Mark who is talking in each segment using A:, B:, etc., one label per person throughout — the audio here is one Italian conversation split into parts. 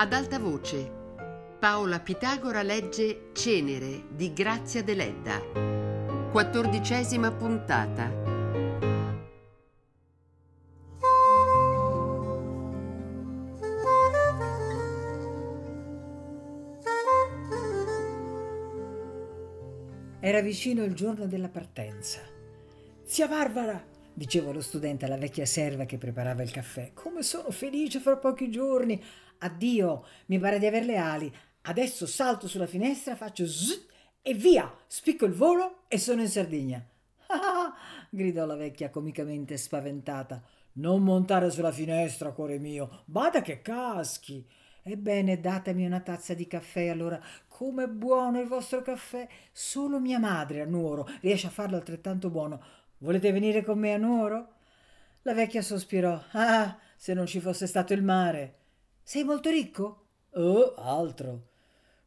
A: Ad alta voce, Paola Pitagora legge Cenere di Grazia Deledda. Quattordicesima puntata.
B: Era vicino il giorno della partenza. Zia Barbara, diceva lo studente alla vecchia serva che preparava il caffè, come sono felice fra pochi giorni. Addio, mi pare di aver le ali. Adesso salto sulla finestra, faccio zzz e via, spicco il volo e sono in Sardegna. Ah, gridò la vecchia comicamente spaventata. Non montare sulla finestra, cuore mio, bada che caschi. Ebbene, datemi una tazza di caffè allora. Com'è buono il vostro caffè? Solo mia madre a Nuoro riesce a farlo altrettanto buono. Volete venire con me a Nuoro? La vecchia sospirò. Ah, se non ci fosse stato il mare. Sei molto ricco? Oh, altro.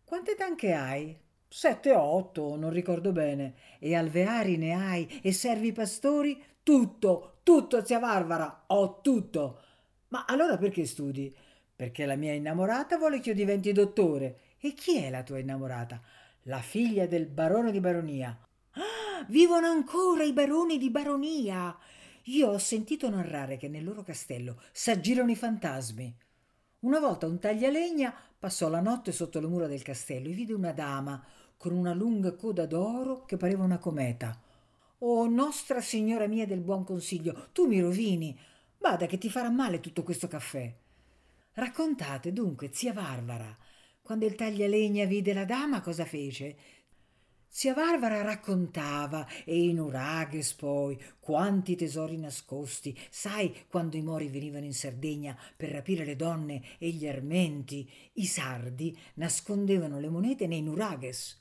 B: Quante tanche hai? Sette o otto, non ricordo bene. E alveari ne hai? E servi pastori? Tutto, tutto, zia Barbara, ho tutto. Ma allora perché studi? Perché la mia innamorata vuole che io diventi dottore. E chi è la tua innamorata? La figlia del barone di baronia. Vivono ancora i baroni di baronia. Io ho sentito narrare che nel loro castello s'aggirano i fantasmi. Una volta un taglialegna passò la notte sotto le mura del castello e vide una dama con una lunga coda d'oro che pareva una cometa. Oh, nostra signora mia del buon consiglio, tu mi rovini. Bada che ti farà male tutto questo caffè. Raccontate dunque, zia Barbara, quando il taglialegna vide la dama cosa fece? Zia Barbara raccontava, e in Uraghes poi, quanti tesori nascosti. Sai quando i mori venivano in Sardegna per rapire le donne e gli armenti, i sardi nascondevano le monete nei Nuraghes.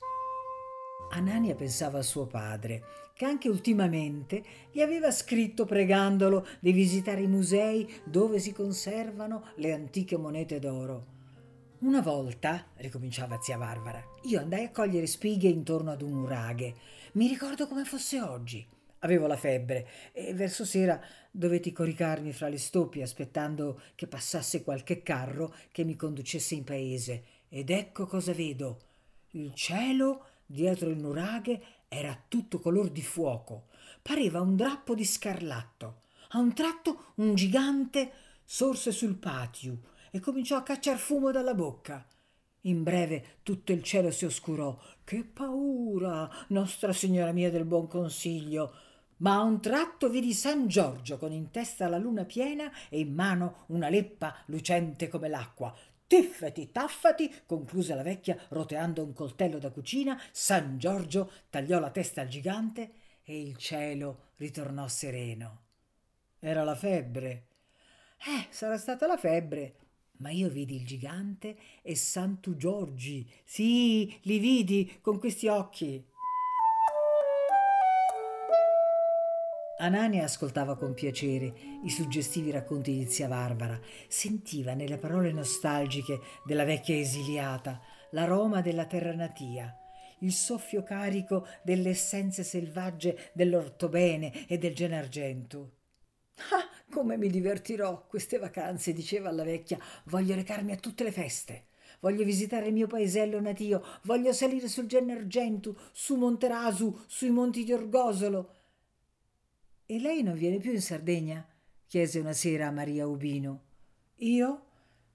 B: Anania pensava a suo padre, che anche ultimamente gli aveva scritto pregandolo di visitare i musei dove si conservano le antiche monete d'oro. Una volta, ricominciava zia Barbara, io andai a cogliere spighe intorno ad un uraghe. Mi ricordo come fosse oggi. Avevo la febbre e verso sera dovetti coricarmi fra le stoppie aspettando che passasse qualche carro che mi conducesse in paese. Ed ecco cosa vedo. Il cielo dietro il nuraghe era tutto color di fuoco. Pareva un drappo di scarlatto. A un tratto un gigante sorse sul patio e cominciò a cacciar fumo dalla bocca. In breve tutto il cielo si oscurò. Che paura, Nostra Signora mia del Buon Consiglio! Ma a un tratto vidi San Giorgio con in testa la luna piena e in mano una leppa lucente come l'acqua. Tiffati, taffati, concluse la vecchia roteando un coltello da cucina, San Giorgio tagliò la testa al gigante e il cielo ritornò sereno. Era la febbre. Eh, sarà stata la febbre, ma io vidi il gigante e Santu Giorgi. Sì, li vidi con questi occhi. Anania ascoltava con piacere i suggestivi racconti di zia Barbara, sentiva nelle parole nostalgiche della vecchia esiliata l'aroma della terra natia, il soffio carico delle essenze selvagge dell'ortobene e del Genargento. Ah, come mi divertirò queste vacanze, diceva la vecchia. Voglio recarmi a tutte le feste. Voglio visitare il mio paesello natio, voglio salire sul Gennargentu, su Monterasu, sui monti di Orgosolo. E lei non viene più in Sardegna? chiese una sera a Maria Ubino. Io?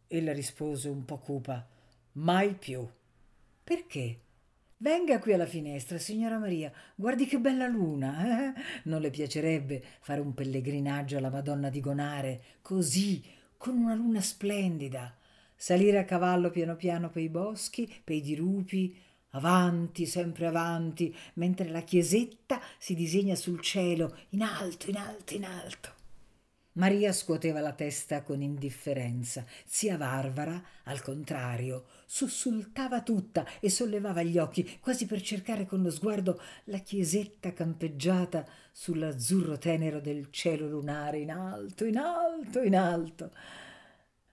B: Ella rispose un po' cupa. Mai più. Perché? Venga qui alla finestra, signora Maria, guardi che bella luna. Eh? Non le piacerebbe fare un pellegrinaggio alla Madonna di Gonare, così, con una luna splendida. Salire a cavallo piano piano per i boschi, per i dirupi, avanti, sempre avanti, mentre la chiesetta si disegna sul cielo, in alto, in alto, in alto. Maria scuoteva la testa con indifferenza. Zia Barbara, al contrario, sussultava tutta e sollevava gli occhi, quasi per cercare con lo sguardo la chiesetta campeggiata sull'azzurro tenero del cielo lunare, in alto, in alto, in alto.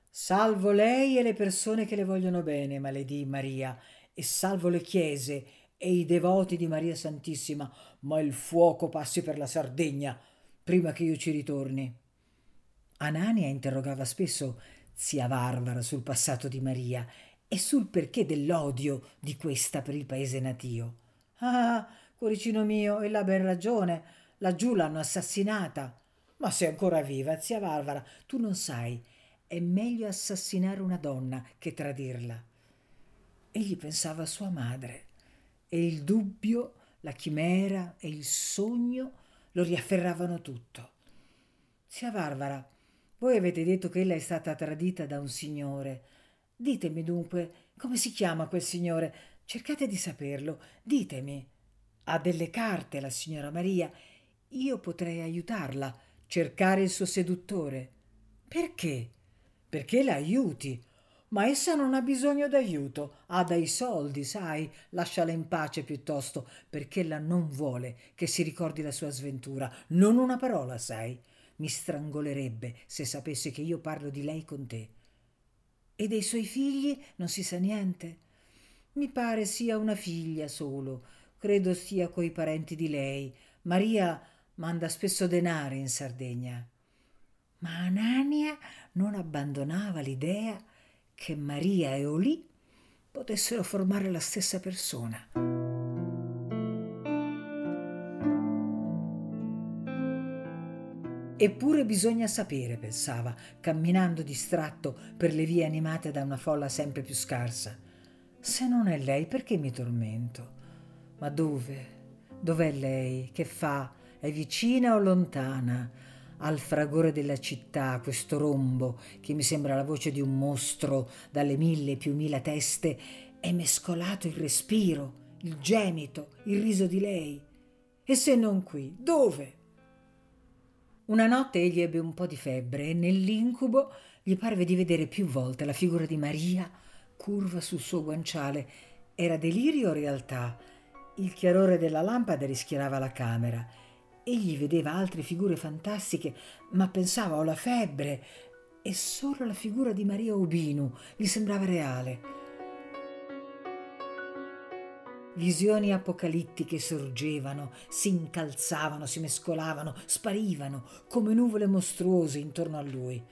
B: Salvo lei e le persone che le vogliono bene, maledì Maria, e salvo le chiese e i devoti di Maria Santissima, ma il fuoco passi per la Sardegna prima che io ci ritorni. Anania interrogava spesso zia Varvara sul passato di Maria e sul perché dell'odio di questa per il paese natio. Ah, cuoricino mio, e la ben ragione, laggiù l'hanno assassinata. Ma sei ancora viva, zia Varvara, tu non sai, è meglio assassinare una donna che tradirla. Egli pensava a sua madre e il dubbio, la chimera e il sogno lo riafferravano tutto. Zia Varvara, voi avete detto che ella è stata tradita da un signore. Ditemi dunque come si chiama quel signore. Cercate di saperlo. Ditemi. Ha delle carte la signora Maria. Io potrei aiutarla, cercare il suo seduttore. Perché? Perché la aiuti. Ma essa non ha bisogno d'aiuto, ha dei soldi, sai, lasciala in pace piuttosto, perché ella non vuole che si ricordi la sua sventura, non una parola, sai mi strangolerebbe se sapesse che io parlo di lei con te. E dei suoi figli non si sa niente? Mi pare sia una figlia solo, credo stia coi parenti di lei. Maria manda spesso denari in Sardegna. Ma Anania non abbandonava l'idea che Maria e Olì potessero formare la stessa persona. Eppure bisogna sapere, pensava, camminando distratto per le vie animate da una folla sempre più scarsa. Se non è lei, perché mi tormento? Ma dove? Dov'è lei? Che fa? È vicina o lontana? Al fragore della città, questo rombo, che mi sembra la voce di un mostro dalle mille più mila teste, è mescolato il respiro, il gemito, il riso di lei. E se non qui, dove? Una notte egli ebbe un po' di febbre e nell'incubo gli parve di vedere più volte la figura di Maria curva sul suo guanciale. Era delirio o realtà? Il chiarore della lampada rischiarava la camera. Egli vedeva altre figure fantastiche, ma pensava alla febbre e solo la figura di Maria Ubinu gli sembrava reale. Visioni apocalittiche sorgevano, si incalzavano, si mescolavano, sparivano come nuvole mostruose intorno a lui.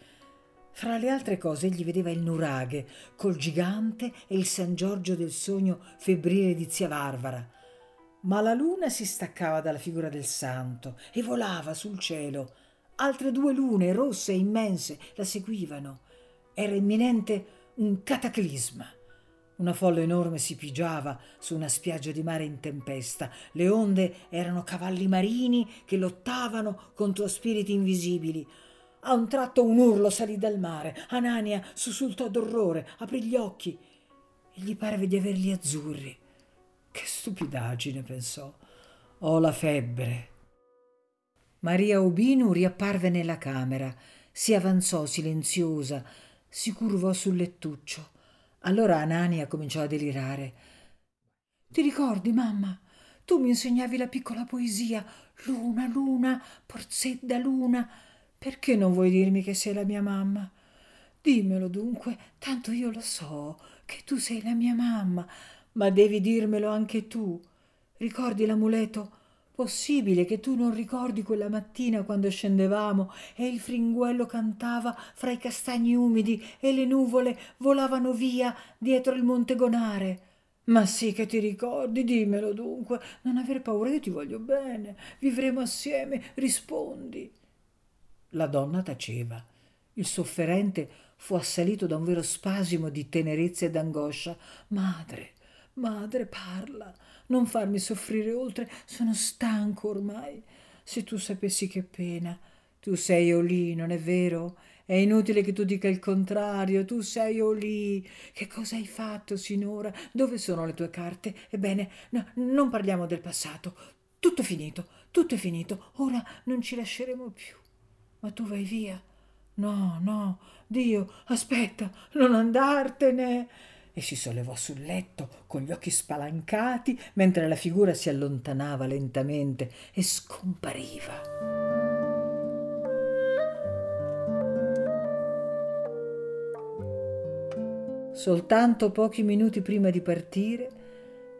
B: Fra le altre cose egli vedeva il nuraghe col gigante e il San Giorgio del sogno febbrile di zia Varvara. Ma la luna si staccava dalla figura del santo e volava sul cielo. Altre due lune rosse e immense la seguivano. Era imminente un cataclisma. Una folla enorme si pigiava su una spiaggia di mare in tempesta. Le onde erano cavalli marini che lottavano contro spiriti invisibili. A un tratto un urlo salì dal mare. Anania sussultò d'orrore, aprì gli occhi e gli parve di averli azzurri. Che stupidaggine, pensò. Ho la febbre. Maria Ubinu riapparve nella camera, si avanzò silenziosa, si curvò sul lettuccio. Allora Anania cominciò a delirare. Ti ricordi, mamma? Tu mi insegnavi la piccola poesia. Luna, luna, porzedda luna. Perché non vuoi dirmi che sei la mia mamma? Dimmelo dunque, tanto io lo so che tu sei la mia mamma, ma devi dirmelo anche tu. Ricordi l'amuleto? Possibile che tu non ricordi quella mattina quando scendevamo e il fringuello cantava fra i castagni umidi e le nuvole volavano via dietro il monte Gonare? Ma sì che ti ricordi, dimmelo dunque, non aver paura, io ti voglio bene, vivremo assieme, rispondi. La donna taceva. Il sofferente fu assalito da un vero spasimo di tenerezza e d'angoscia. Madre, madre, parla, non farmi soffrire oltre, sono stanco ormai. Se tu sapessi che pena. Tu sei Olì, non è vero? È inutile che tu dica il contrario, tu sei Olì. Che cosa hai fatto sinora? Dove sono le tue carte? Ebbene, no, non parliamo del passato. Tutto finito, tutto è finito. Ora non ci lasceremo più. Ma tu vai via. No, no, Dio, aspetta, non andartene e si sollevò sul letto con gli occhi spalancati mentre la figura si allontanava lentamente e scompariva. Soltanto pochi minuti prima di partire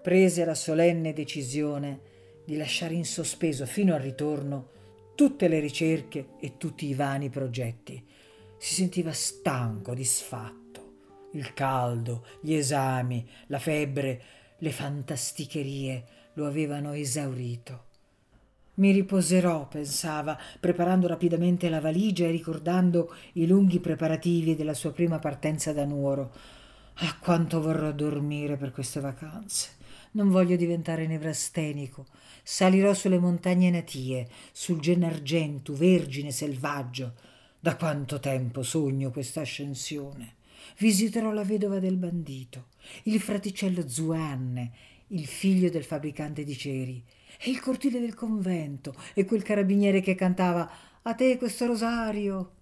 B: prese la solenne decisione di lasciare in sospeso fino al ritorno tutte le ricerche e tutti i vani progetti Si sentiva stanco, disfatto. Il caldo, gli esami, la febbre, le fantasticherie lo avevano esaurito. Mi riposerò, pensava, preparando rapidamente la valigia e ricordando i lunghi preparativi della sua prima partenza da Nuoro. Ah, quanto vorrò dormire per queste vacanze. Non voglio diventare nevrastenico. Salirò sulle montagne natie, sul Gennargentu, vergine, selvaggio. Da quanto tempo sogno questa ascensione. Visiterò la vedova del bandito, il fraticello Zuanne, il figlio del fabbricante di ceri, e il cortile del convento, e quel carabiniere che cantava A te questo rosario.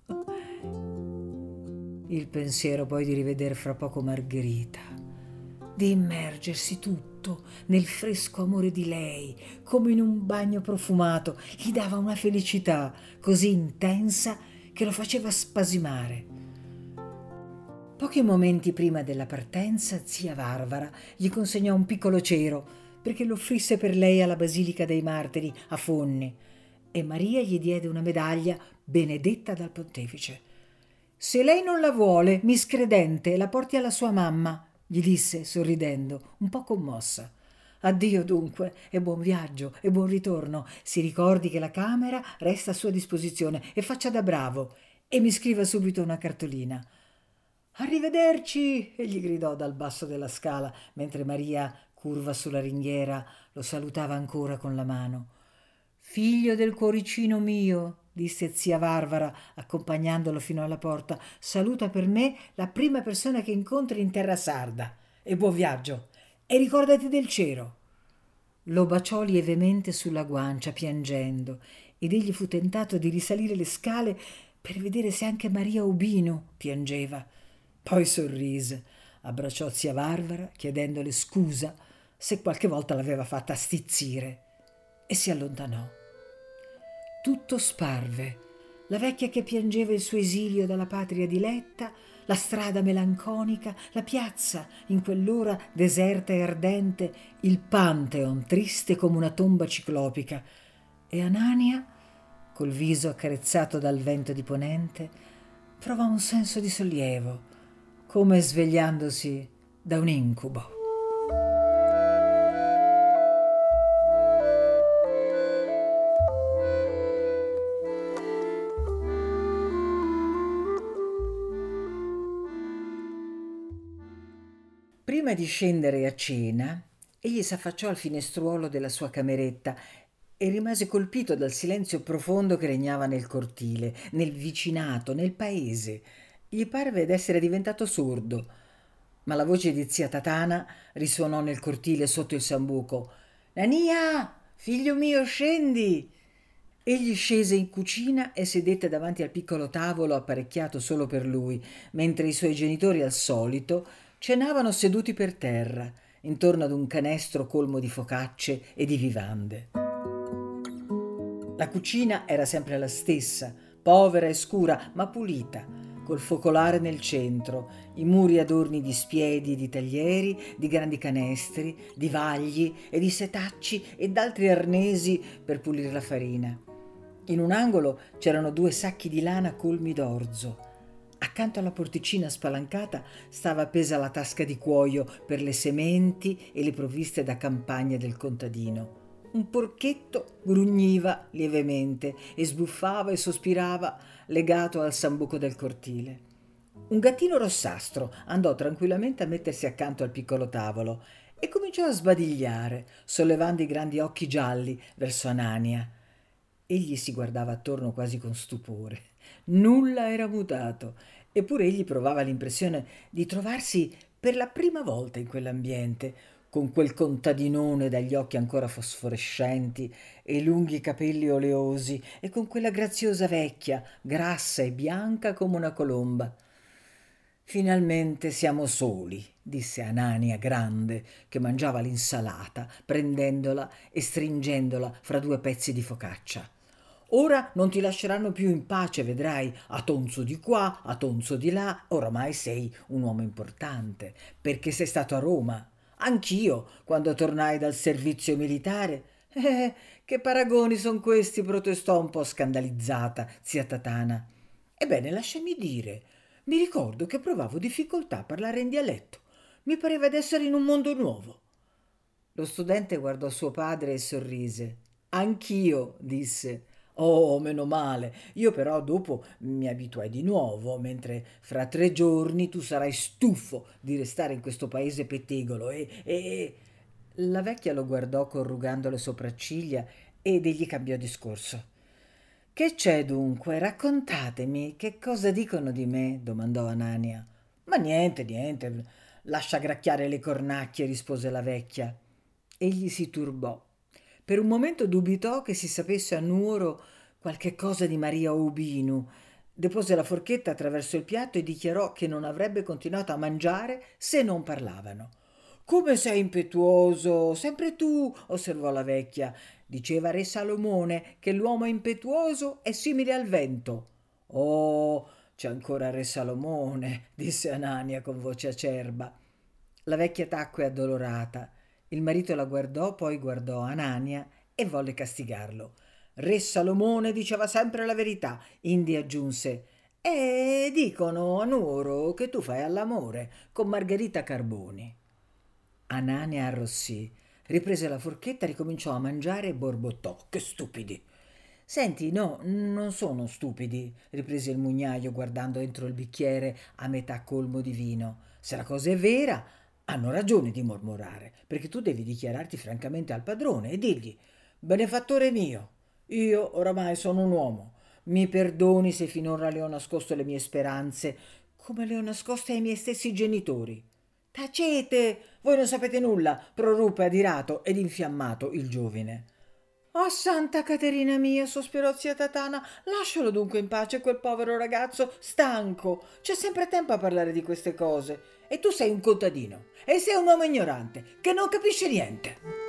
B: Il pensiero poi di riveder fra poco Margherita, di immergersi tutto nel fresco amore di lei, come in un bagno profumato, gli dava una felicità così intensa che lo faceva spasimare. Pochi momenti prima della partenza, zia Varvara gli consegnò un piccolo cero perché lo offrisse per lei alla Basilica dei Martiri a Fonni e Maria gli diede una medaglia benedetta dal pontefice. Se lei non la vuole, miscredente, la porti alla sua mamma, gli disse sorridendo, un po' commossa. Addio dunque e buon viaggio e buon ritorno. Si ricordi che la camera resta a sua disposizione e faccia da bravo e mi scriva subito una cartolina. Arrivederci! egli gridò dal basso della scala, mentre Maria, curva sulla ringhiera, lo salutava ancora con la mano. Figlio del cuoricino mio, disse zia Varvara, accompagnandolo fino alla porta, saluta per me la prima persona che incontri in terra sarda. E buon viaggio! E ricordati del cero! Lo baciò lievemente sulla guancia, piangendo, ed egli fu tentato di risalire le scale per vedere se anche Maria Ubino piangeva. Poi sorrise, abbracciò zia Varvara chiedendole scusa se qualche volta l'aveva fatta stizzire e si allontanò. Tutto sparve. La vecchia che piangeva il suo esilio dalla patria diletta, la strada melanconica, la piazza in quell'ora deserta e ardente, il Pantheon triste come una tomba ciclopica e Anania, col viso accarezzato dal vento di ponente, prova un senso di sollievo come svegliandosi da un incubo. Prima di scendere a cena, egli s'affacciò al finestruolo della sua cameretta e rimase colpito dal silenzio profondo che regnava nel cortile, nel vicinato, nel paese gli parve d'essere diventato sordo, ma la voce di zia Tatana risuonò nel cortile sotto il sambuco. Nania, figlio mio, scendi! Egli scese in cucina e sedette davanti al piccolo tavolo apparecchiato solo per lui, mentre i suoi genitori al solito cenavano seduti per terra, intorno ad un canestro colmo di focacce e di vivande. La cucina era sempre la stessa, povera e scura, ma pulita col focolare nel centro, i muri adorni di spiedi, di taglieri, di grandi canestri, di vagli e di setacci e d'altri arnesi per pulire la farina. In un angolo c'erano due sacchi di lana colmi d'orzo. Accanto alla porticina spalancata stava appesa la tasca di cuoio per le sementi e le provviste da campagna del contadino. Un porchetto grugniva lievemente e sbuffava e sospirava legato al sambuco del cortile. Un gattino rossastro andò tranquillamente a mettersi accanto al piccolo tavolo e cominciò a sbadigliare, sollevando i grandi occhi gialli verso Anania. Egli si guardava attorno quasi con stupore. Nulla era mutato, eppure egli provava l'impressione di trovarsi per la prima volta in quell'ambiente, con quel contadinone dagli occhi ancora fosforescenti e lunghi capelli oleosi e con quella graziosa vecchia, grassa e bianca come una colomba. Finalmente siamo soli, disse Anania grande, che mangiava l'insalata, prendendola e stringendola fra due pezzi di focaccia. Ora non ti lasceranno più in pace, vedrai, a tonzo di qua, a tonzo di là, oramai sei un uomo importante, perché sei stato a Roma Anch'io, quando tornai dal servizio militare. Eh, che paragoni son questi? protestò un po' scandalizzata zia Tatana. Ebbene, lasciami dire, mi ricordo che provavo difficoltà a parlare in dialetto. Mi pareva di essere in un mondo nuovo. Lo studente guardò suo padre e sorrise. Anch'io, disse. Oh, meno male. Io però dopo mi abituai di nuovo, mentre fra tre giorni tu sarai stufo di restare in questo paese pettegolo e, e... La vecchia lo guardò corrugando le sopracciglia ed egli cambiò discorso. Che c'è dunque? Raccontatemi, che cosa dicono di me? domandò Anania. Ma niente, niente. Lascia gracchiare le cornacchie, rispose la vecchia. Egli si turbò. Per un momento dubitò che si sapesse a Nuoro qualche cosa di Maria Ubinu. Depose la forchetta attraverso il piatto e dichiarò che non avrebbe continuato a mangiare se non parlavano. Come sei impetuoso, sempre tu, osservò la vecchia. Diceva re Salomone che l'uomo impetuoso è simile al vento. Oh, c'è ancora re Salomone, disse Anania con voce acerba. La vecchia tacque addolorata. Il marito la guardò, poi guardò Anania e volle castigarlo. Re Salomone diceva sempre la verità, indi aggiunse E dicono a Nuoro che tu fai all'amore con Margherita Carboni. Anania arrossì, riprese la forchetta, ricominciò a mangiare e borbottò. Che stupidi! Senti, no, non sono stupidi, riprese il mugnaio guardando entro il bicchiere a metà colmo di vino. Se la cosa è vera, hanno ragione di mormorare, perché tu devi dichiararti francamente al padrone e dirgli Benefattore mio, io oramai sono un uomo. Mi perdoni se finora le ho nascosto le mie speranze, come le ho nascoste ai miei stessi genitori. Tacete! Voi non sapete nulla, proruppe adirato ed infiammato il giovine. Oh, santa Caterina mia, sospirò zia Tatana, lascialo dunque in pace quel povero ragazzo stanco. C'è sempre tempo a parlare di queste cose. E tu sei un contadino e sei un uomo ignorante che non capisce niente.